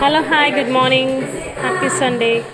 Hello, hi, good morning. Happy Sunday.